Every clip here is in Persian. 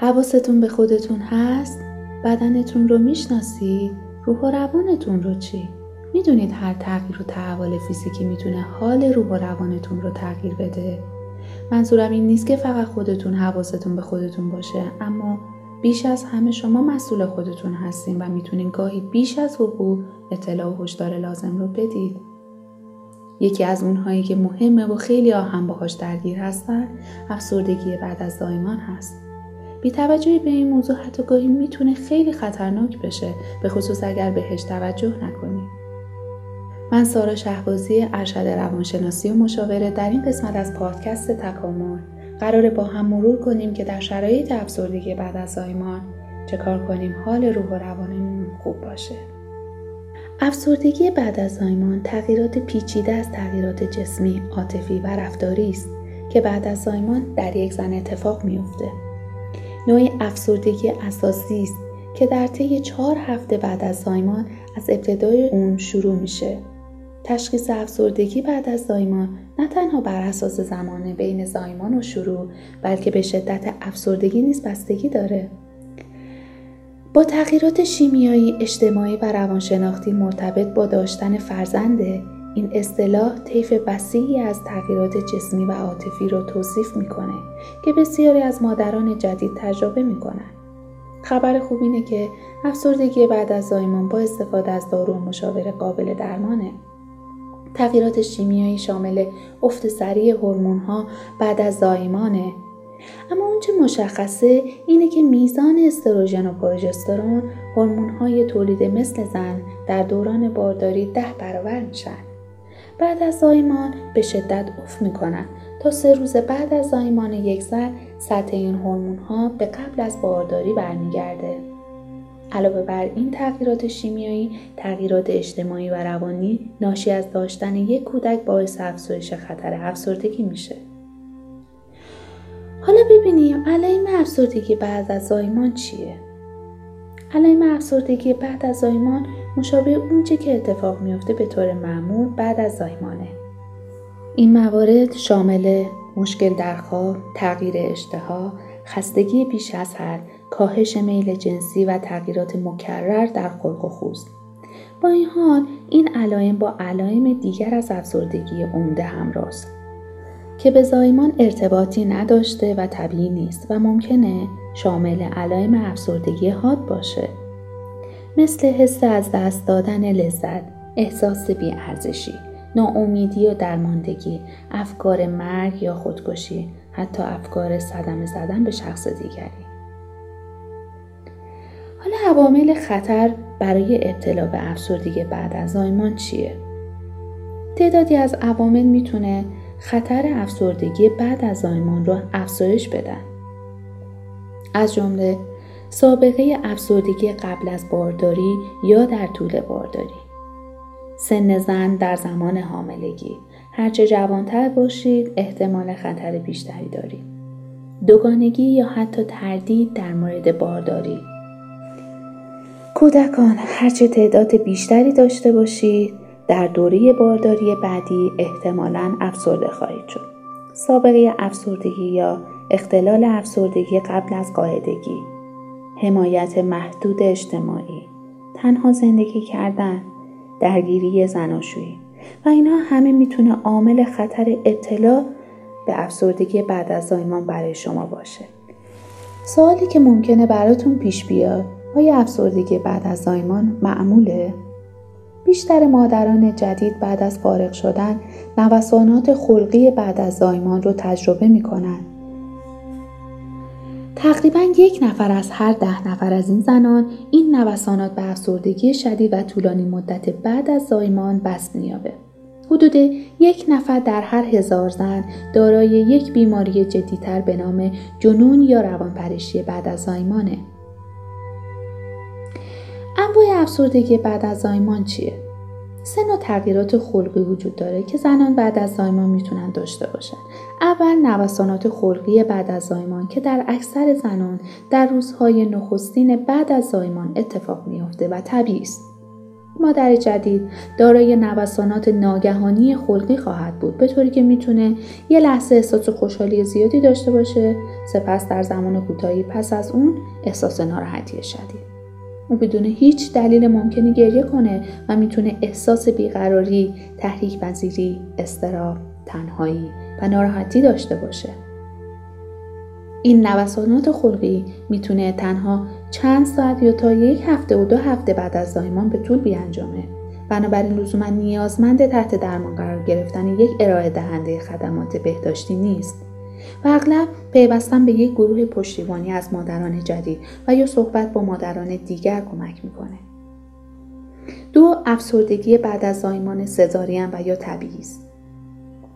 حواستون به خودتون هست؟ بدنتون رو می‌شناسید؟ روح و روانتون رو چی؟ می‌دونید هر تغییر و تحول فیزیکی می‌تونه حال روح و روانتون رو تغییر بده؟ منظورم این نیست که فقط خودتون حواستون به خودتون باشه اما بیش از همه شما مسئول خودتون هستین و می‌تونین گاهی بیش از وقوع اطلاع و هشدار لازم رو بدید. یکی از اونهایی که مهمه و خیلی هم باهاش درگیر هستن افسردگی بعد از زایمان هست. بی توجهی به این موضوع حتی گاهی می‌تونه خیلی خطرناک بشه به خصوص اگر بهش توجه نکنید. من سارا شهبازی ارشد روانشناسی و مشاوره در این قسمت از پادکست تکامل قراره با هم مرور کنیم که در شرایط افسردگی بعد از زایمان چه کار کنیم حال روح و روانمون خوب باشه. افسردگی بعد از زایمان تغییرات پیچیده از تغییرات جسمی، عاطفی و رفتاری است که بعد از زایمان در یک زن اتفاق میافته. نوع افسردگی اساسی است که در طی چهار هفته بعد از زایمان از ابتدای اون شروع میشه. تشخیص افسردگی بعد از زایمان نه تنها بر اساس زمان بین زایمان و شروع بلکه به شدت افسردگی نیز بستگی داره. با تغییرات شیمیایی اجتماعی و روانشناختی مرتبط با داشتن فرزنده این اصطلاح طیف وسیعی از تغییرات جسمی و عاطفی را توصیف می‌کنه که بسیاری از مادران جدید تجربه می‌کنن. خبر خوب اینه که افسردگی بعد از زایمان با استفاده از دارو و قابل درمانه. تغییرات شیمیایی شامل افت سریع ها بعد از زایمانه. اما اونچه مشخصه اینه که میزان استروژن و پروژسترون های تولید مثل زن در دوران بارداری ده برابر میشن. بعد از زایمان به شدت افت می‌کنن. تا سه روز بعد از زایمان یک زن سطح این ها به قبل از بارداری برمیگرده. علاوه بر این تغییرات شیمیایی تغییرات اجتماعی و روانی ناشی از داشتن یک کودک باعث افزایش خطر افسردگی میشه. حالا ببینیم علائم افسردگی بعد از زایمان چیه؟ علائم افسردگی بعد از زایمان مشابه اونچه که اتفاق میفته به طور معمول بعد از زایمانه. این موارد شامل مشکل در خواب، تغییر اشتها، خستگی بیش از حد، کاهش میل جنسی و تغییرات مکرر در خلق و خوست. با این حال این علائم با علائم دیگر از افسردگی عمده همراه که به زایمان ارتباطی نداشته و طبیعی نیست و ممکنه شامل علائم افسردگی حاد باشه. مثل حس از دست دادن لذت احساس بیارزشی ناامیدی و درماندگی افکار مرگ یا خودکشی حتی افکار صدمه زدن به شخص دیگری. حالا عوامل خطر برای ابتلا به افسردگی بعد از زایمان چیه؟ تعدادی از عوامل می‌تونه خطر افسردگی بعد از زایمان رو افزایش بدن. از جمله سابقه افسردگی قبل از بارداری یا در طول بارداری. سن زن در زمان حاملگی. هرچه جوانتر باشید احتمال خطر بیشتری دارید. دوگانگی یا حتی تردید در مورد بارداری. کودکان هرچه تعداد بیشتری داشته باشید در دوره بارداری بعدی احتمالا افسرده خواهید شد. سابقه افسردگی یا اختلال افسردگی قبل از قاعدگی. حمایت محدود اجتماعی. تنها زندگی کردن درگیری زناشویی و اینها همه می‌تونه عامل خطر اطلاع به افسردگی بعد از زایمان برای شما باشه. سوالی که ممکنه براتون پیش بیاد آیا افسردگی بعد از زایمان معموله؟ بیشتر مادران جدید بعد از فارغ شدن نوسانات خلقی بعد از زایمان رو تجربه می‌کنن. تقریبا یک نفر از هر ده نفر از این زنان این نوسانات به افسردگی شدید و طولانی مدت بعد از زایمان بست مییابه. حدود یک نفر در هر هزار زن دارای یک بیماری جدیتر به نام جنون یا روانپریشی بعد از زایمانه. انواع افسردگی بعد از زایمان چیه؟ سه نوع تغییرات خلقی وجود داره که زنان بعد از زایمان می‌تونن داشته باشن. اول نوسانات خلقی بعد از زایمان که در اکثر زنان در روزهای نخستین بعد از زایمان اتفاق میافته و طبیعی است. مادر جدید دارای نوسانات ناگهانی خلقی خواهد بود به طوری که می‌تونه یه لحظه احساس خوشحالی زیادی داشته باشه سپس در زمان کوتاهی پس از اون احساس ناراحتی شدید او بدون هیچ دلیل ممکنی گریه کنه و می‌تونه احساس بیقراری، تحریک پذیری، استراب، تنهایی و ناراحتی داشته باشه. این نوسانات خلقی می‌تونه تنها چند ساعت یا تا یک هفته و دو هفته بعد از زایمان به طول بیانجامه. بنابراین لزوما نیازمند تحت درمان قرار گرفتن یک ارائه دهنده خدمات بهداشتی نیست. و اغلب پیوستن به یک گروه پشتیبانی از مادران جدید و یا صحبت با مادران دیگر کمک می‌کنه. دو افسردگی بعد از زایمان سزارین و یا طبیعی است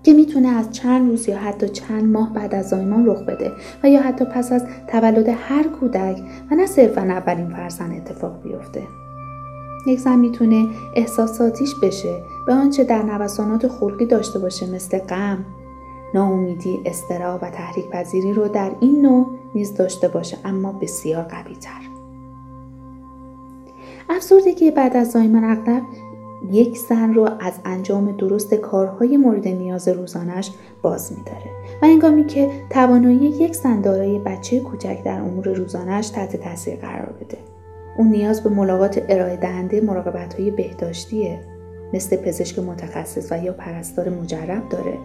که می‌تونه از چند روز یا حتی چند ماه بعد از زایمان رخ بده و یا حتی پس از تولد هر کودک و نه صرفا اولین فرزند اتفاق بیفته. یک زن می‌تونه احساساتیش بشه به آنچه در نوسانات خلقی داشته باشه مثل غم، ناامیدی، استرا و تحریک پذیری رو در این نوع نیز داشته باشه اما بسیار قوی تر. افسردگی بعد از زایمان اغلب یک زن رو از انجام درست کارهای مورد نیاز روزانش باز میداره و انگامی که توانایی یک زن دارای بچه کوچک در امور روزانش تحت تاثیر قرار بده اون نیاز به ملاقات ارائه دهنده مراقبت های بهداشتیه مثل پزشک متخصص و یا پرستار مجرب داره.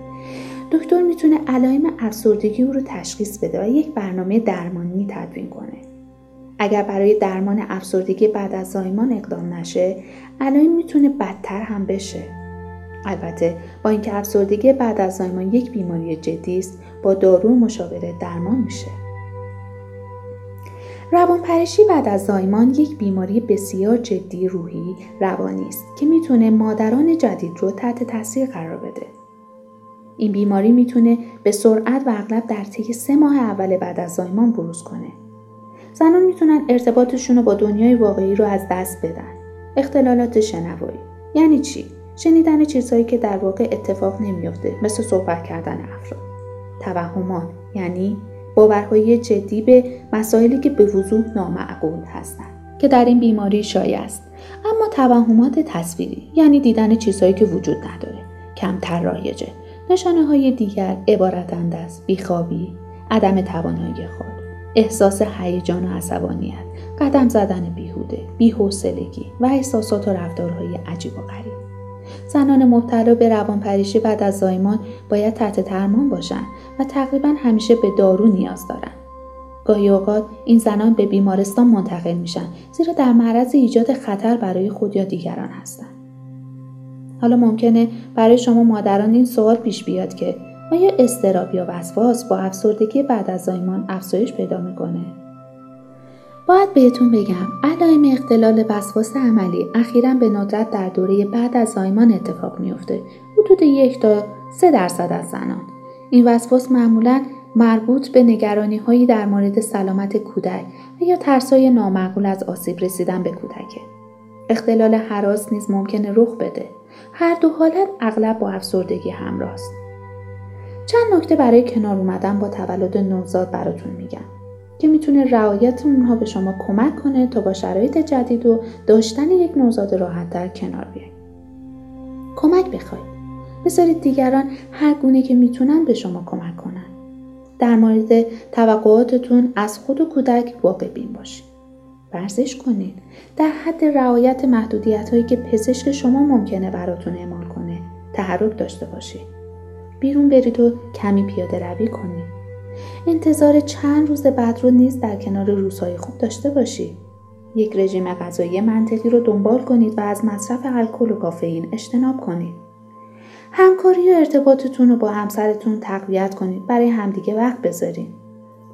دکتر می‌تونه علائم افسردگی او رو تشخیص بده و یک برنامه درمانی تدوین کنه. اگر برای درمان افسردگی بعد از زایمان اقدام نشه علائم می‌تونه بدتر هم بشه. البته با اینکه افسردگی بعد از زایمان یک بیماری جدی است با دارو مشاوره درمان میشه. روانپریشی بعد از زایمان یک بیماری بسیار جدی روحی روانی است که می‌تونه مادران جدید رو تحت تاثیر قرار بده این بیماری می‌تونه به سرعت و اغلب در طی سه ماه اول بعد از زایمان بروز کنه. زنان می‌تونن ارتباطشون رو با دنیای واقعی رو از دست بدن. اختلالات شنوایی یعنی چی؟ شنیدن چیزهایی که در واقع اتفاق نمیافته مثل صحبت کردن افراد. توهمات یعنی باورهای جدی به مسائلی که به وضوح نامعقول هستند. که در این بیماری شایع است. اما توهمات تصویری یعنی دیدن چیزهایی که وجود نداره کمتر رایجه. نشانه های دیگر عبارتند از بیخوابی، عدم توانایی خود، احساس هیجان و عصبانیت، قدم زدن بیهوده، بیحوصلگی و احساسات و رفتارهای عجیب و غریب. زنان مبتلا به روانپریشی بعد از زایمان باید تحت درمان باشند و تقریبا همیشه به دارو نیاز دارند. گاهی اوقات این زنان به بیمارستان منتقل میشن زیرا در معرض ایجاد خطر برای خود یا دیگران هستند. حالا ممکنه برای شما مادران این سوال پیش بیاد که آیا استراب یا وسواس با افسردگی بعد از زایمان افزایش پیدا می‌کنه باید بهتون بگم علائم اختلال وسواس عملی اخیرا به ندرت در دوره بعد از زایمان اتفاق میافته. حدود یک تا سه درصد از زنان. این وسواس معمولا مربوط به نگرانی هایی در مورد سلامت کودک یا ترسای نامعقول از آسیب رسیدن به کودکه. اختلال حراس نیز ممکنه رخ بده. هر دو حالت اغلب با افسردگی همراه است. چند نکته برای کنار اومدن با تولد نوزاد براتون میگم. که می‌تونه رعایت اونها به شما کمک کنه تا با شرایط جدید و داشتن یک نوزاد راحت در کنار بیاین. کمک بخواید. بذارید دیگران هر گونه که می‌تونن به شما کمک کنن. در مورد توقعاتتون از خود و کودک واقع بین باشید. ورزش کنید در حد رعایت محدودیت هایی که پزشک شما ممکنه براتون اعمال کنه تحرک داشته باشید بیرون برید و کمی پیاده روی کنید انتظار چند روز بعد رو نیز در کنار روزهای خوب داشته باشید یک رژیم غذایی منطقی رو دنبال کنید و از مصرف الکل و کافئین اجتناب کنید. همکاری و ارتباطتون رو با همسرتون تقویت کنید برای همدیگه وقت بذارید.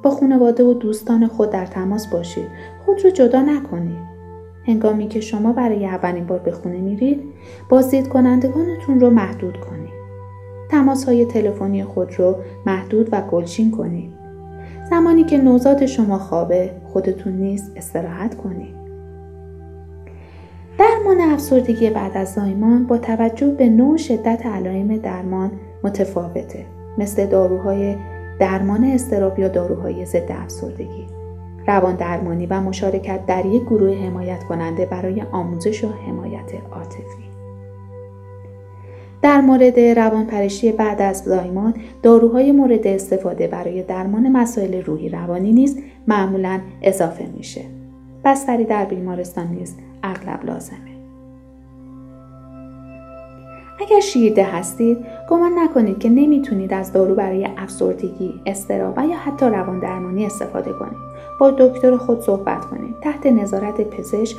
با خانواده و دوستان خود در تماس باشید خود رو جدا نکنید. هنگامی که شما برای اولین بار به خونه میرید بازدید کنندگانتون رو محدود کنید. تماس های تلفنی خود رو محدود و گلچین کنید. زمانی که نوزاد شما خوابه خودتون نیز استراحت کنید درمان افسردگی بعد از زایمان با توجه به نوع شدت علائم درمان متفاوته مثل داروهای درمان استراب یا داروهای ضد افسردگی روان درمانی و مشارکت در یک گروه حمایت کننده برای آموزش و حمایت عاطفی. در مورد روانپرشتی بعد از زایمان داروهای مورد استفاده برای درمان مسائل روحی روانی نیز معمولا اضافه میشه. بستری در بیمارستان نیز اغلب لازمه. اگر شیرده هستید گمان نکنید که نمی‌تونید از دارو برای افسردگی استرا و یا حتی روان درمانی استفاده کنید. با دکتر خود صحبت کنید. تحت نظارت پزشک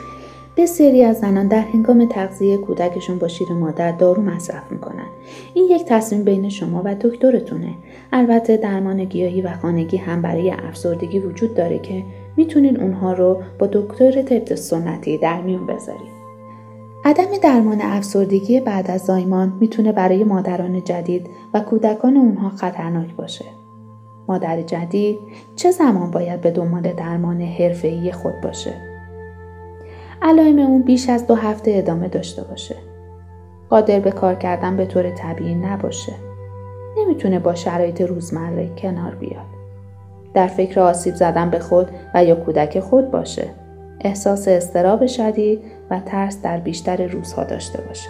بسیاری از زنان در هنگام تغذیه کودکشون با شیر مادر دارو مصرف می‌کنن. این یک تصمیم بین شما و دکترتونه. البته درمان گیاهی و خانگی هم برای افسردگی وجود داره که می‌تونید اونها رو با دکتر طب سنتی در میون بذارید عدم درمان افسردگی بعد از زایمان می‌تونه برای مادران جدید و کودکان اونها خطرناک باشه. مادر جدید چه زمان باید به دنبال درمان حرفه‌ای خود باشه؟ علائم اون بیش از دو هفته ادامه داشته باشه. قادر به کار کردن به طور طبیعی نباشه. نمی‌تونه با شرایط روزمره کنار بیاد. در فکر آسیب زدن به خود و یا کودک خود باشه. احساس استراب شدید و ترس در بیشتر روزها داشته باشه.